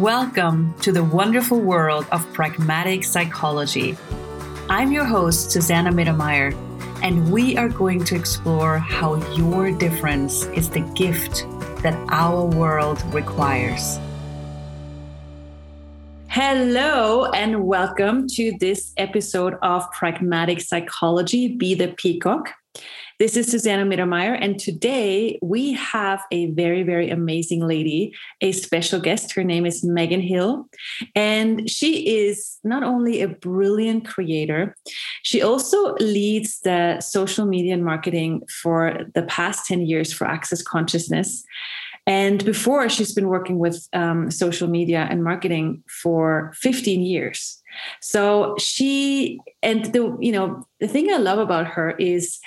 Welcome to the wonderful world of pragmatic psychology. I'm your host, Susanna Mittermeier, and we are going to explore how your difference is the gift that our world requires. Hello, and welcome to this episode of Pragmatic Psychology Be the Peacock. This is Susanna Mittermeier, and today we have a very, very amazing lady, a special guest. Her name is Megan Hill, and she is not only a brilliant creator, she also leads the social media and marketing for the past 10 years for Access Consciousness. And before, she's been working with um, social media and marketing for 15 years. So she, and the, you know, the thing I love about her is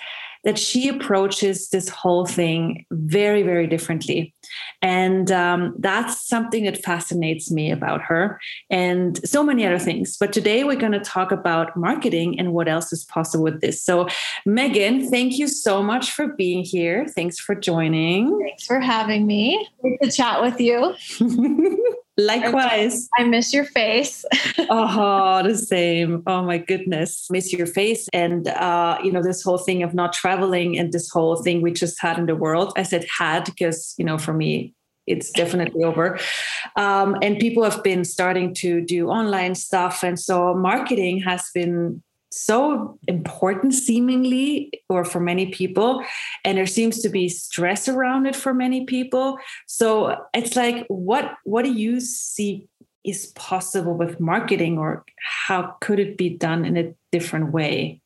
that she approaches this whole thing very, very differently. And um, that's something that fascinates me about her and so many other things. But today we're going to talk about marketing and what else is possible with this. So, Megan, thank you so much for being here. Thanks for joining. Thanks for having me. Great to chat with you. Likewise. I miss your face. oh, the same. Oh my goodness. Miss your face. And uh, you know, this whole thing of not traveling and this whole thing we just had in the world. I said had because, you know, for me, it's definitely over. Um, and people have been starting to do online stuff. And so marketing has been so important seemingly or for many people and there seems to be stress around it for many people. So it's like what what do you see is possible with marketing or how could it be done in a different way?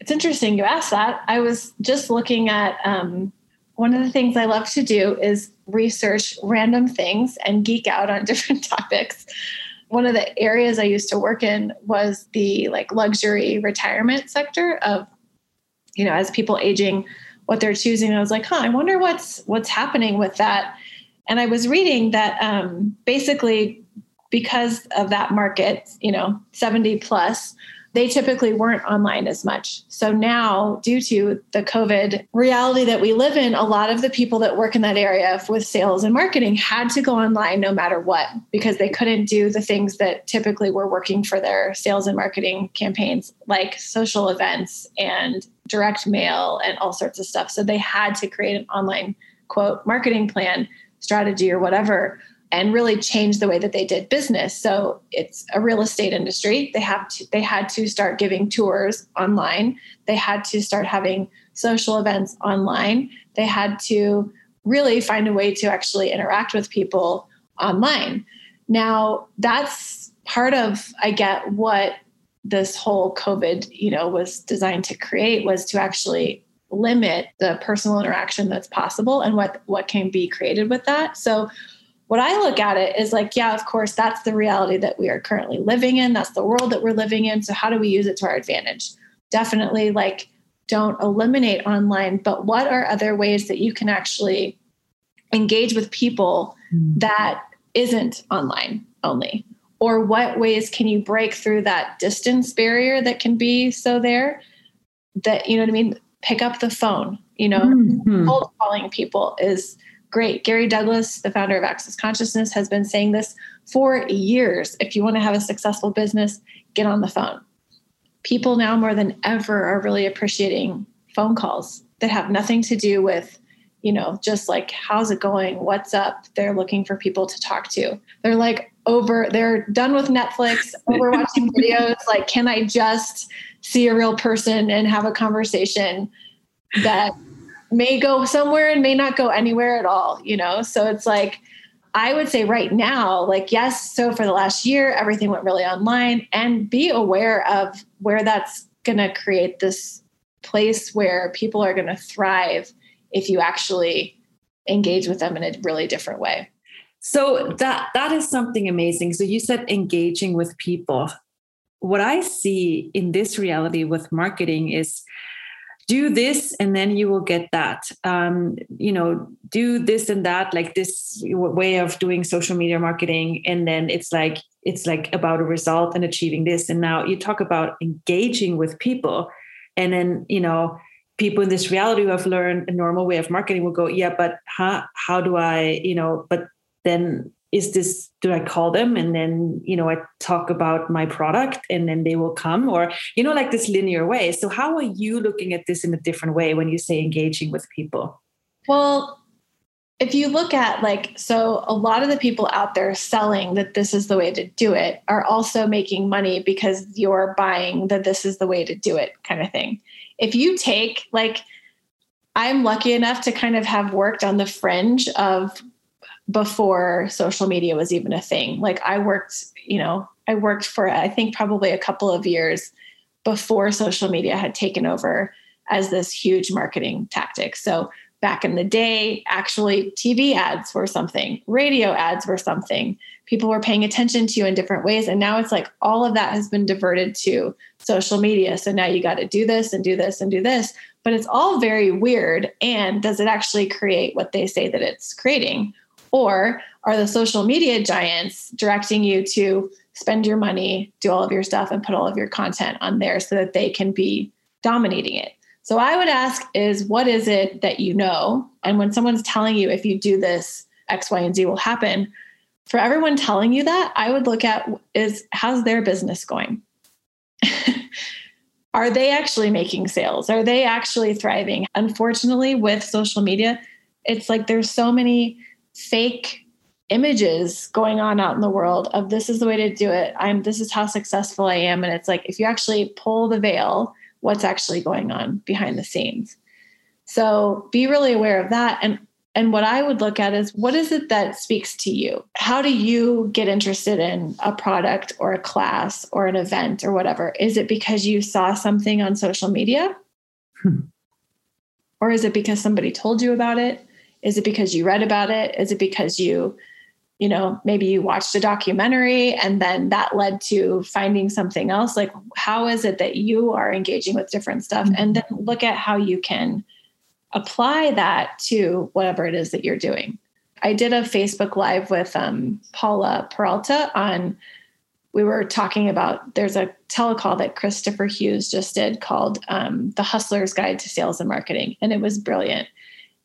It's interesting you asked that. I was just looking at um, one of the things i love to do is research random things and geek out on different topics one of the areas I used to work in was the like luxury retirement sector of, you know, as people aging, what they're choosing. I was like, huh, I wonder what's what's happening with that. And I was reading that um, basically because of that market, you know, 70 plus, they typically weren't online as much. So now, due to the COVID reality that we live in, a lot of the people that work in that area with sales and marketing had to go online no matter what because they couldn't do the things that typically were working for their sales and marketing campaigns, like social events and direct mail and all sorts of stuff. So they had to create an online quote marketing plan, strategy, or whatever and really change the way that they did business. So it's a real estate industry. They have to, they had to start giving tours online. They had to start having social events online. They had to really find a way to actually interact with people online. Now that's part of I get what this whole COVID, you know, was designed to create was to actually limit the personal interaction that's possible and what what can be created with that. So what I look at it is like, yeah, of course, that's the reality that we are currently living in. That's the world that we're living in. So, how do we use it to our advantage? Definitely, like, don't eliminate online, but what are other ways that you can actually engage with people mm. that isn't online only? Or what ways can you break through that distance barrier that can be so there that, you know what I mean? Pick up the phone, you know, mm-hmm. cold calling people is great. Gary Douglas, the founder of Access Consciousness, has been saying this for years. If you want to have a successful business, get on the phone. People now more than ever are really appreciating phone calls that have nothing to do with, you know, just like, how's it going? What's up? They're looking for people to talk to. They're like, over, they're done with Netflix, over watching videos. Like, can I just see a real person and have a conversation that may go somewhere and may not go anywhere at all, you know? So it's like, I would say right now, like, yes, so for the last year, everything went really online and be aware of where that's going to create this place where people are going to thrive if you actually engage with them in a really different way. So that that is something amazing. So you said engaging with people. What I see in this reality with marketing is do this and then you will get that. Um, you know do this and that like this way of doing social media marketing. And then it's like it's like about a result and achieving this. And now you talk about engaging with people. And then you know people in this reality who have learned a normal way of marketing will go yeah but how, how do i you know but then is this do i call them and then you know i talk about my product and then they will come or you know like this linear way. So how are you looking at this in a different way when you say engaging with people? Well if you look at like so a lot of the people out there selling that this is the way to do it are also making money because you're buying that this is the way to do it kind of thing. If you take like i'm lucky enough to kind of have worked on the fringe of before social media was even a thing. Like I worked, you know, I worked for I think probably a couple of years before social media had taken over as this huge marketing tactic. So back in the day, actually TV ads were something, radio ads were something. People were paying attention to you in different ways. And now it's like all of that has been diverted to social media. So now you got to do this and do this and do this. But it's all very weird. And does it actually create what they say that it's creating? Or are the social media giants directing you to spend your money, do all of your stuff, and put all of your content on there so that they can be dominating it? So I would ask is what is it that you know? And when someone's telling you if you do this, X, Y, and Z will happen, for everyone telling you that, I would look at is how's their business going? Are they actually making sales? Are they actually thriving? Unfortunately, with social media, it's like there's so many fake images going on out in the world of this is the way to do it. I'm this is how successful I am. And it's like if you actually pull the veil, what's actually going on behind the scenes. So be really aware of that. And and what I would look at is what is it that speaks to you? How do you get interested in a product or a class or an event or whatever? Is it because you saw something on social media? Hmm. Or is it because somebody told you about it? Is it because you read about it? Is it because you, you know, maybe you watched a documentary and then that led to finding something else? Like, how is it that you are engaging with different stuff? Mm-hmm. And then look at how you can apply that to whatever it is that you're doing. I did a Facebook Live with um, Paula Peralta on. We were talking about there's a telecall that Christopher Hughes just did called um, The Hustler's Guide to Sales and Marketing, and it was brilliant.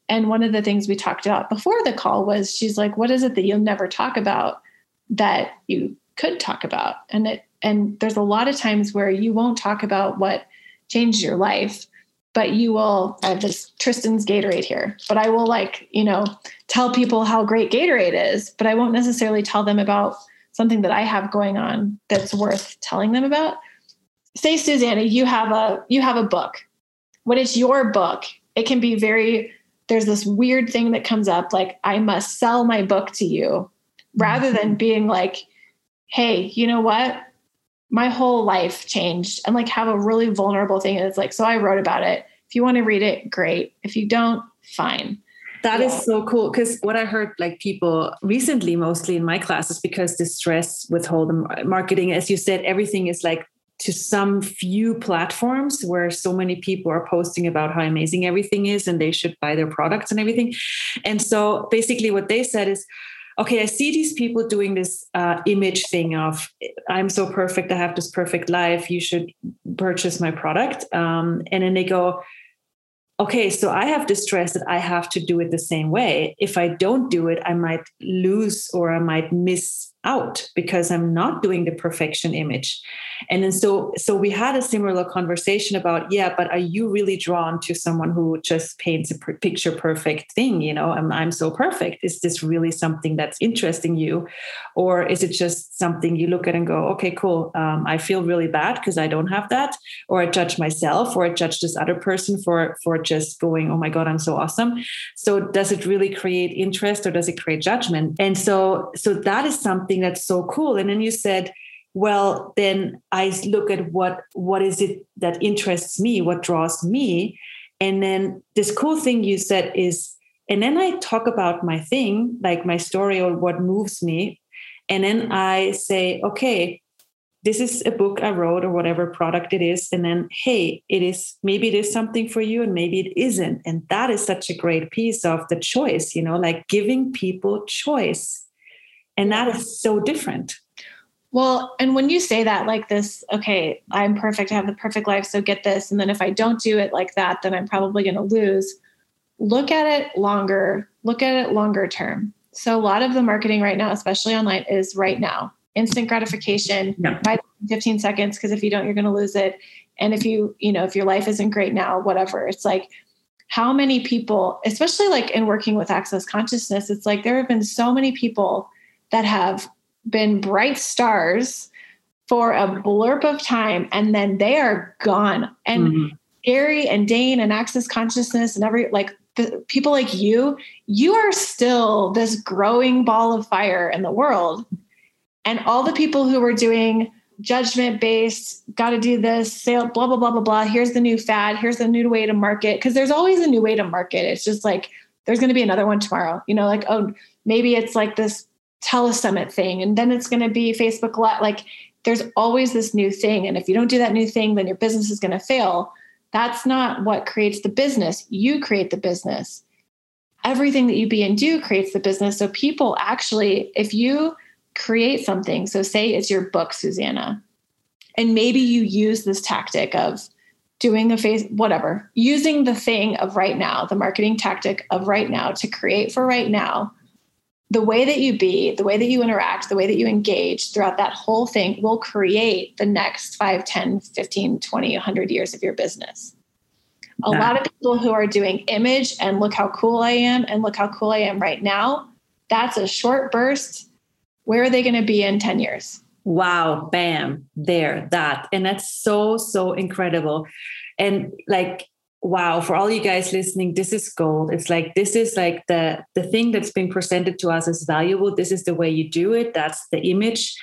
And one of the things we talked about before the call was she's like, what is it that you'll never talk about that you could talk about? And it and there's a lot of times where you won't talk about what changed your life, but you will I have this Tristan's Gatorade here, but I will like, you know, tell people how great Gatorade is, but I won't necessarily tell them about something that I have going on that's worth telling them about. Say, Susanna, you have a you have a book. When it's your book, it can be very there's this weird thing that comes up like I must sell my book to you rather than mm-hmm. being like, hey, you know what? My whole life changed and like have a really vulnerable thing. And it's like, so I wrote about it. If you want to read it, great. If you don't, fine. That yeah. is so cool because what I heard like people recently, mostly in my classes, because the stress with whole marketing, as you said, everything is like to some few platforms where so many people are posting about how amazing everything is and they should buy their products and everything. And so basically, what they said is, okay, I see these people doing this uh, image thing of I'm so perfect, I have this perfect life, you should purchase my product. Um, and then they go, okay, so I have this stress that I have to do it the same way. If I don't do it, I might lose or I might miss out because I'm not doing the perfection image. And then so so we had a similar conversation about yeah, but are you really drawn to someone who just paints a picture perfect thing? You know, I'm I'm so perfect. Is this really something that's interesting you, or is it just something you look at and go, okay, cool. Um, I feel really bad because I don't have that, or I judge myself, or I judge this other person for for just going, oh my god, I'm so awesome. So does it really create interest or does it create judgment? And so so that is something something that's so cool. And then you said well then i look at what what is it that interests me what draws me? And then this cool thing you said is and then i talk about my thing like my story or what moves me. And then i say okay this is a book i wrote or whatever product it is. And then hey it is maybe it is something for you and maybe it isn't. And that is such a great piece of the choice you know like giving people choice and that is so different. Well, and when you say that like this, okay, I'm perfect, I have the perfect life, so get this. And then if I don't do it like that, then I'm probably going to lose. Look at it longer, look at it longer term. So a lot of the marketing right now, especially online, is right now. Instant gratification, yeah. 15 seconds, because if you don't, you're gonna lose it. And if you, you know, if your life isn't great now, whatever. It's like how many people, especially like in working with access consciousness, it's like there have been so many people that have been bright stars for a blurb of time and then they are gone. And mm-hmm. Gary and Dane and Access Consciousness and every like the, people like you, you are still this growing ball of fire in the world. And all the people who were doing judgment based, got to do this, sale, blah, blah, blah, blah, blah. Here's the new fad. Here's the new way to market. Cause there's always a new way to market. It's just like, there's going to be another one tomorrow, you know, like, oh, maybe it's like this telesummit thing. And then it's going to be Facebook Live. Like there's always this new thing. And if you don't do that new thing, then your business is going to fail. That's not what creates the business. You create the business. Everything that you be and do creates the business. So people actually, if you create something, so say it's your book, Susanna, and maybe you use this tactic of doing a face, whatever, using the thing of right now, the marketing tactic of right now to create for right now the way that you be, the way that you interact, the way that you engage throughout that whole thing will create the next 5, 10, 15, 20, 100 years of your business. A lot of people who are doing image and look how cool I am and look how cool I am right now, that's a short burst. Where are they going to be in 10 years? Wow, bam, there, that. And that's so, so incredible. And like, wow for all you guys listening this is gold. It's like this is like the the thing that's been presented to us as valuable. This is the way you do it. That's the image.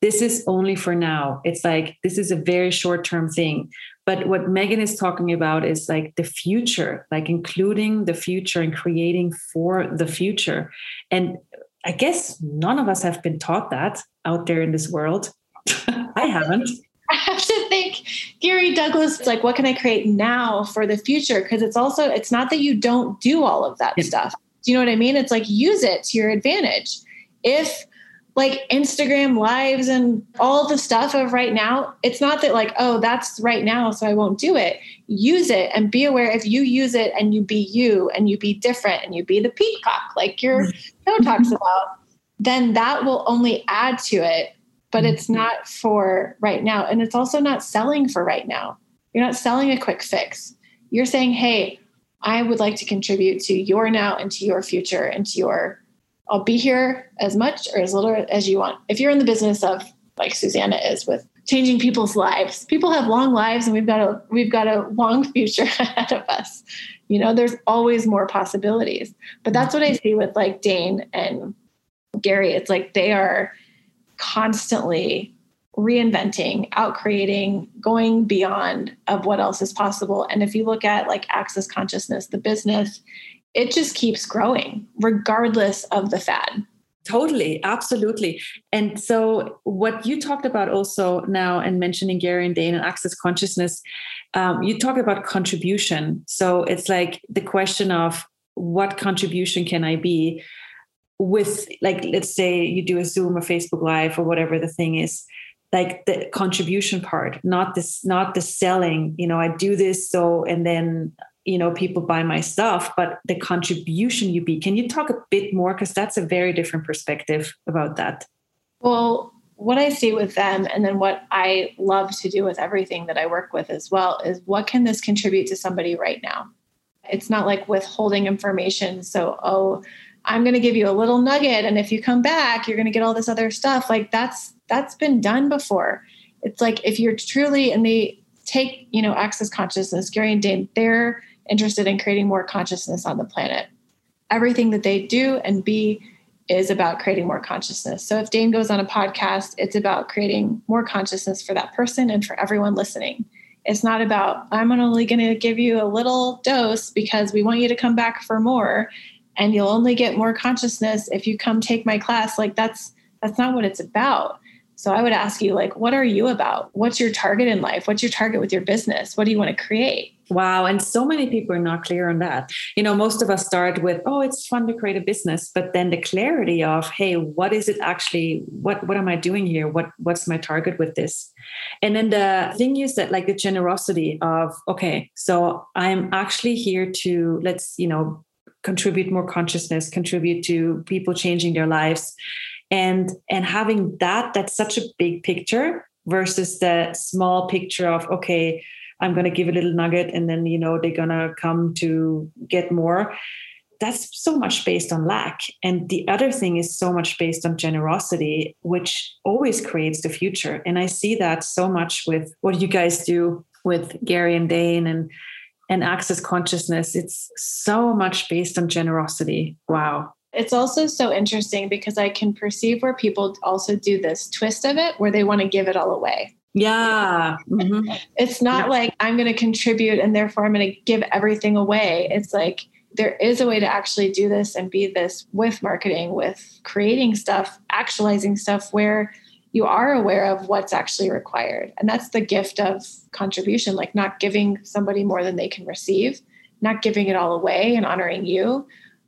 This is only for now. It's like this is a very short term thing. But what megan is talking about is like the future like including the future and creating for the future. And i guess none of us have been taught that out there in this world. I haven't. I have to Gary Douglas, like, what can I create now for the future? Because it's also, it's not that you don't do all of that yeah. stuff. Do you know what I mean? It's like use it to your advantage. If like Instagram lives and all the stuff of right now, it's not that like, oh, that's right now, so I won't do it. Use it and be aware if you use it and you be you and you be different and you be the peacock, like your show talks about, then that will only add to it but mm-hmm. it's not for right now. And it's also not selling for right now. You're not selling a quick fix. You're saying, hey, I would like to contribute to your now and to your future and to your, I'll be here as much or as little as you want. If you're in the business of, like Susanna is with changing people's lives, people have long lives and we've got a, we've got a long future ahead of us. You know, there's always more possibilities. But that's what I see with like Dane and Gary. It's like they are, constantly reinventing, out creating, going beyond of what else is possible. And if you look at like access consciousness, the business, it just keeps growing regardless of the fad. Totally, absolutely. And so, what you talked about also now, and mentioning Gary and Dane and access consciousness, um, you talk about contribution. So, it's like the question of what contribution can I be? With like let's say you do a zoom or facebook live or whatever the thing is like the contribution part not this not the selling you know i do this so and then you know people buy my stuff but the contribution you be can you talk a bit more? Because that's a very different perspective about that. Well what i see with them and then what i love to do with everything that i work with as well is what can this contribute to somebody right now? It's not like withholding information so oh I'm going to give you a little nugget and if you come back you're going to get all this other stuff. Like that's that's been done before. It's like if you're truly and they take you know access consciousness Gary and Dane they're interested in creating more consciousness on the planet. Everything that they do and be is about creating more consciousness. So if Dane goes on a podcast it's about creating more consciousness for that person and for everyone listening. It's not about i'm only going to give you a little dose because we want you to come back for more and you'll only get more consciousness if you come take my class. Like that's that's not what it's about. So i would ask you like what are you about? What's your target in life? What's your target with your business? What do you want to create? Wow and so many people are not clear on that. You know most of us start with oh it's fun to create a business but then the clarity of hey what is it actually what what am i doing here? What what's my target with this? And then the thing is that like the generosity of okay so i'm actually here to let's you know contribute more consciousness contribute to people changing their lives. And and having that that's such a big picture versus the small picture of okay i'm going to give a little nugget and then you know they're going to come to get more. That's so much based on lack. And the other thing is so much based on generosity which always creates the future. And i see that so much with what you guys do with gary and dane and and access consciousness it's so much based on generosity wow it's also so interesting because I can perceive where people also do this twist of it where they want to give it all away. Yeah. Mm-hmm. It's not yeah. like I'm going to contribute and therefore I'm going to give everything away. It's like there is a way to actually do this and be this with marketing, with creating stuff, actualizing stuff where you are aware of what's actually required. And that's the gift of contribution, like not giving somebody more than they can receive, not giving it all away and honoring you,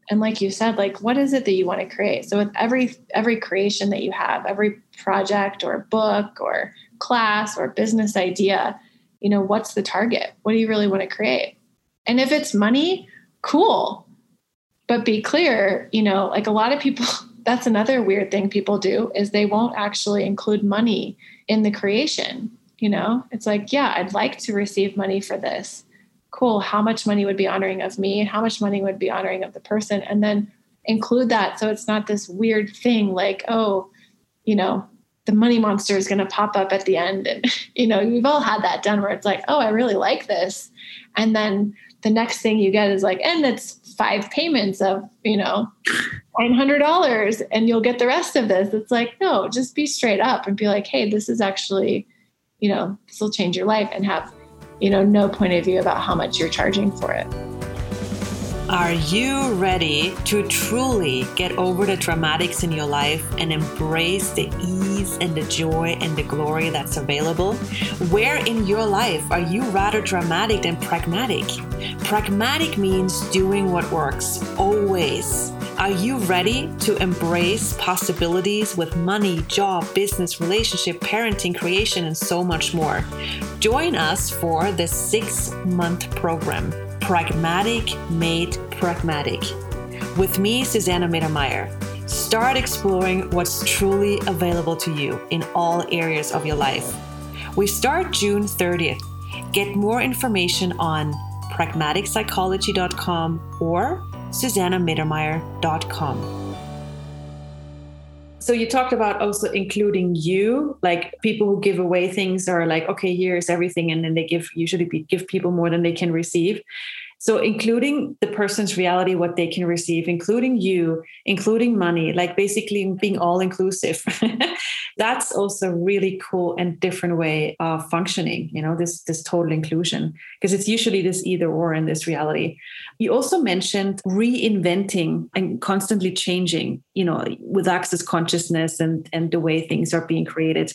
and like you said like what is it that you want to create? So with every every creation that you have every project or book or class or business idea you know what's the target? What do you really want to create? And if it's money cool. But be clear you know like a lot of people that's another weird thing people do is they won't actually include money in the creation you know it's like yeah i'd like to receive money for this cool, how much money would be honoring of me how much money would be honoring of the person. And then include that so it's not this weird thing like, oh, you know, the money monster is going to pop up at the end. And, you know, we've all had that done where it's like, oh, I really like this. And then the next thing you get is like, and it's five payments of, you know, $900 and you'll get the rest of this. It's like, no, just be straight up and be like, hey, this is actually, you know, this will change your life and have you know, no point of view about how much you're charging for it. Are you ready to truly get over the dramatics in your life and embrace the ease and the joy and the glory that's available? Where in your life are you rather dramatic than pragmatic? Pragmatic means doing what works, always. Are you ready to embrace possibilities with money, job, business, relationship, parenting, creation, and so much more? Join us for the six month program. Pragmatic Made Pragmatic. With me, Susanna Mittermeier. Start exploring what's truly available to you in all areas of your life. We start June 30th. Get more information on pragmaticpsychology.com or susannamittermeier.com so you talked about also including you like people who give away things are like okay here's everything. And then they give usually give people more than they can receive so including the person's reality what they can receive including you including money like basically being all inclusive that's also really cool and different way of functioning you know this this total inclusion because it's usually this either or in this reality. You also mentioned reinventing and constantly changing you know with access consciousness and and the way things are being created.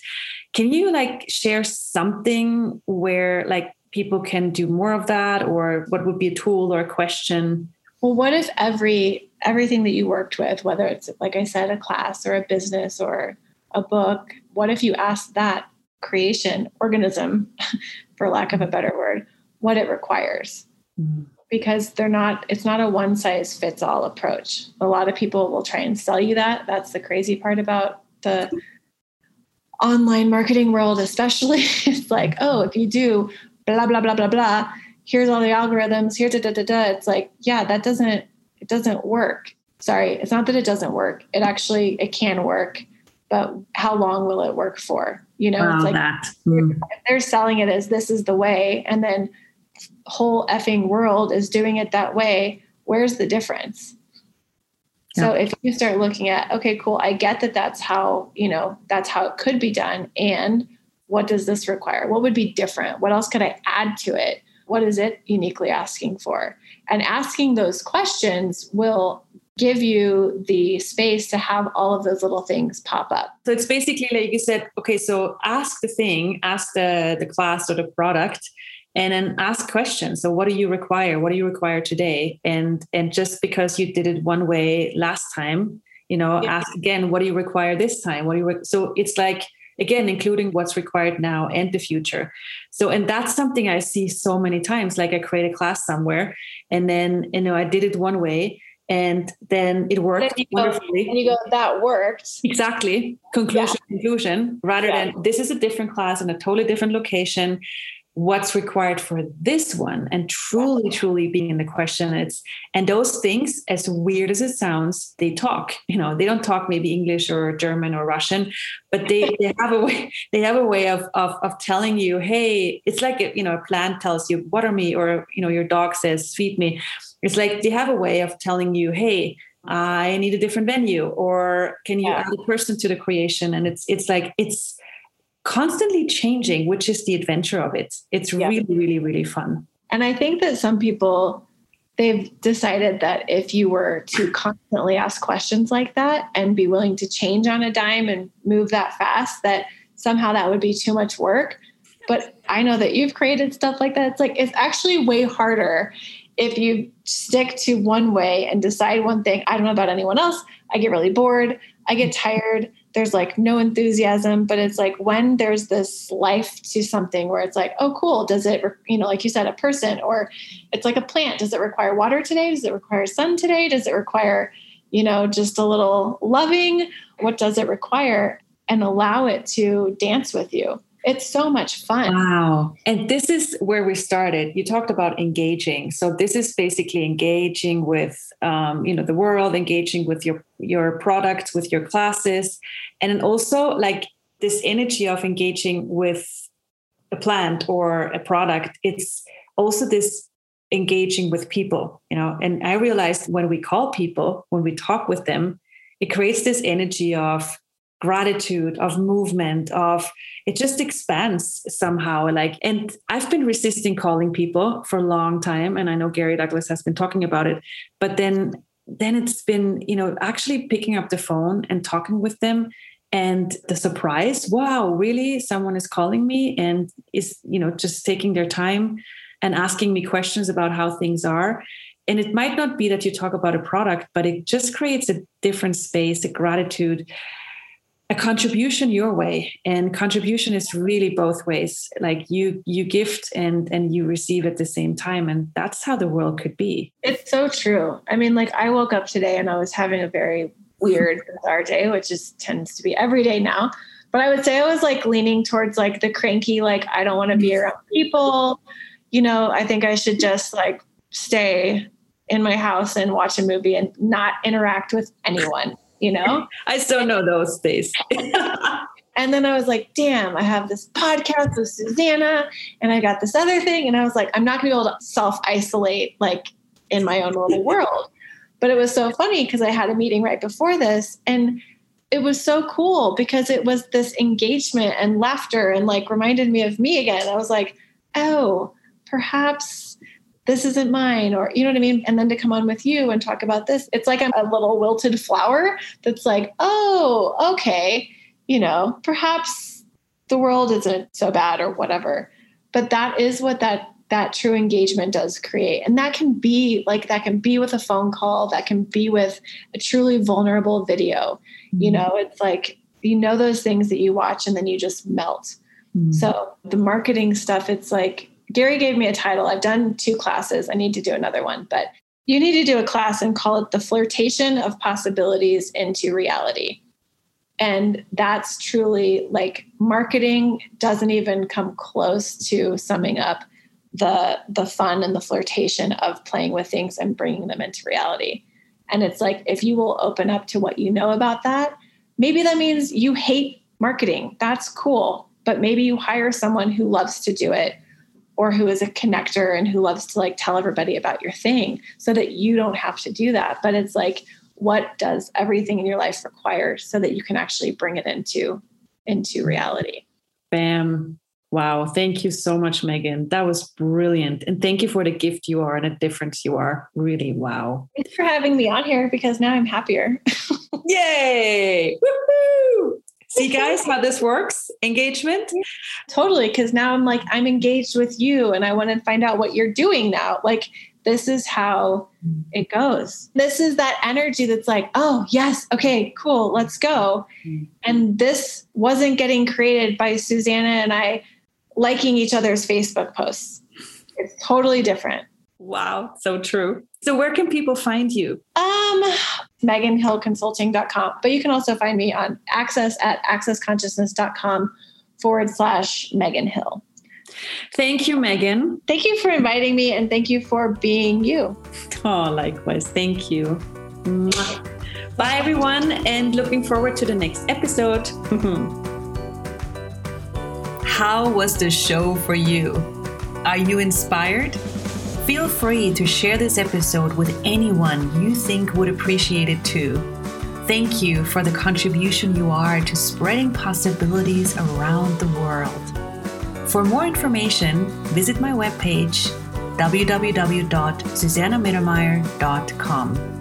Can you like share something where like people can do more of that or what would be a tool or a question? Well what if every everything that you worked with whether it's like i said a class or a business or a book what if you ask that creation organism for lack of a better word what it requires? Mm-hmm. because they're not it's not a one size fits all approach. A lot of people will try and sell you that. That's the crazy part about the online marketing world especially. It's like oh if you do blah blah blah blah blah. Here's all the algorithms. Here da da da da. It's like yeah that doesn't it doesn't work. Sorry it's not that it doesn't work. It actually it can work. But how long will it work for? You know wow, it's like. Mm. they're selling it as this is the way and then whole effing world is doing it that way where's the difference? Yeah. so if you start looking at okay cool i get that that's how you know that's how it could be done and what does this require? What would be different? What else could I add to it? What is it uniquely asking for? And asking those questions will give you the space to have all of those little things pop up. So it's basically like you said, okay, so ask the thing, ask the, the class or the product, and then ask questions. So what do you require? What do you require today? And and just because you did it one way last time, you know, yeah. ask again, what do you require this time? What do you re-? so it's like again including what's required now and the future so and that's something i see so many times like i create a class somewhere and then you know i did it one way and then it worked you wonderfully. Go, and you go, that worked. Exactly. Conclusion, yeah. conclusion, rather yeah. than this is a different class in a totally different location what's required for this one and truly truly being in the question. It's and those things as weird as it sounds they talk you know they don't talk maybe english or german or russian but they, they have a way they have a way of, of of telling you hey it's like a, you know a plant tells you water me or you know your dog says feed me. It's like they have a way of telling you hey i need a different venue or can you yeah. add a person to the creation? And it's it's like it's constantly changing, which is the adventure of it. It's yeah. really, really, really fun. And I think that some people, they've decided that if you were to constantly ask questions like that and be willing to change on a dime and move that fast, that somehow that would be too much work. But I know that you've created stuff like that. It's like, it's actually way harder if you stick to one way and decide one thing. I don't know about anyone else. I get really bored. I get tired there's like no enthusiasm but it's like when there's this life to something where it's like oh cool does it you know like you said a person or it's like a plant does it require water today? Does it require sun today? Does it require you know just a little loving? What does it require? And allow it to dance with you it's so much fun. Wow. And this is where we started. You talked about engaging. So this is basically engaging with um, you know the world, engaging with your your products, with your classes, and also like this energy of engaging with a plant or a product. It's also this engaging with people, you know. And I realized when we call people, when we talk with them, it creates this energy of gratitude of movement of it just expands somehow like and i've been resisting calling people for a long time and i know gary douglas has been talking about it but then then it's been you know actually picking up the phone and talking with them and the surprise wow really? Someone is calling me and is you know just taking their time and asking me questions about how things are. And it might not be that you talk about a product but it just creates a different space a gratitude a contribution your way and contribution is really both ways. Like you you gift and and you receive at the same time and that's how the world could be. It's so true. I mean like i woke up today and i was having a very weird bizarre day which is tends to be every day now. But i would say i was like leaning towards like the cranky like i don't want to be mm-hmm. around people. You know i think i should just like stay in my house and watch a movie and not interact with anyone you know? I still know those days. and then I was like, damn, I have this podcast with Susanna and I got this other thing. And I was like, I'm not gonna be able to self isolate like in my own little world. But it was so funny because I had a meeting right before this and it was so cool because it was this engagement and laughter and like reminded me of me again. I was like, oh, perhaps this isn't mine or you know what i mean? And then to come on with you and talk about this it's like i'm a little wilted flower that's like oh okay you know perhaps the world isn't so bad or whatever. But that is what that that true engagement does create. And that can be like that can be with a phone call that can be with a truly vulnerable video. Mm-hmm. you know it's like you know those things that you watch and then you just melt. Mm-hmm. so the marketing stuff it's like Gary gave me a title. I've done two classes. I need to do another one, but you need to do a class and call it the flirtation of possibilities into reality. And that's truly like marketing doesn't even come close to summing up the the fun and the flirtation of playing with things and bringing them into reality. And it's like if you will open up to what you know about that, maybe that means you hate marketing. That's cool, but maybe you hire someone who loves to do it or who is a connector and who loves to like tell everybody about your thing so that you don't have to do that. But it's like what does everything in your life require so that you can actually bring it into into reality? Bam. Wow. Thank you so much megan. That was brilliant. And thank you for the gift you are and the difference you are. Really wow. Thanks for having me on here because now i'm happier. Yay! Woo-hoo! See, guys, how this works? Engagement? Totally. Because now I'm like, I'm engaged with you and I want to find out what you're doing now. Like, this is how it goes. This is that energy that's like, oh, yes, okay, cool, let's go. And this wasn't getting created by Susanna and I liking each other's Facebook posts. It's totally different. Wow, so true. So where can people find you? Um, meganhillconsulting.com. But you can also find me on access at accessconsciousness.com forward slash Megan Hill. Thank you, Megan. Thank you for inviting me and thank you for being you. Oh, likewise. Thank you. Bye, everyone, and looking forward to the next episode. How was the show for you? Are you inspired? Feel free to share this episode with anyone you think would appreciate it too. Thank you for the contribution you are to spreading possibilities around the world. For more information, visit my webpage www.susannamittermeier.com.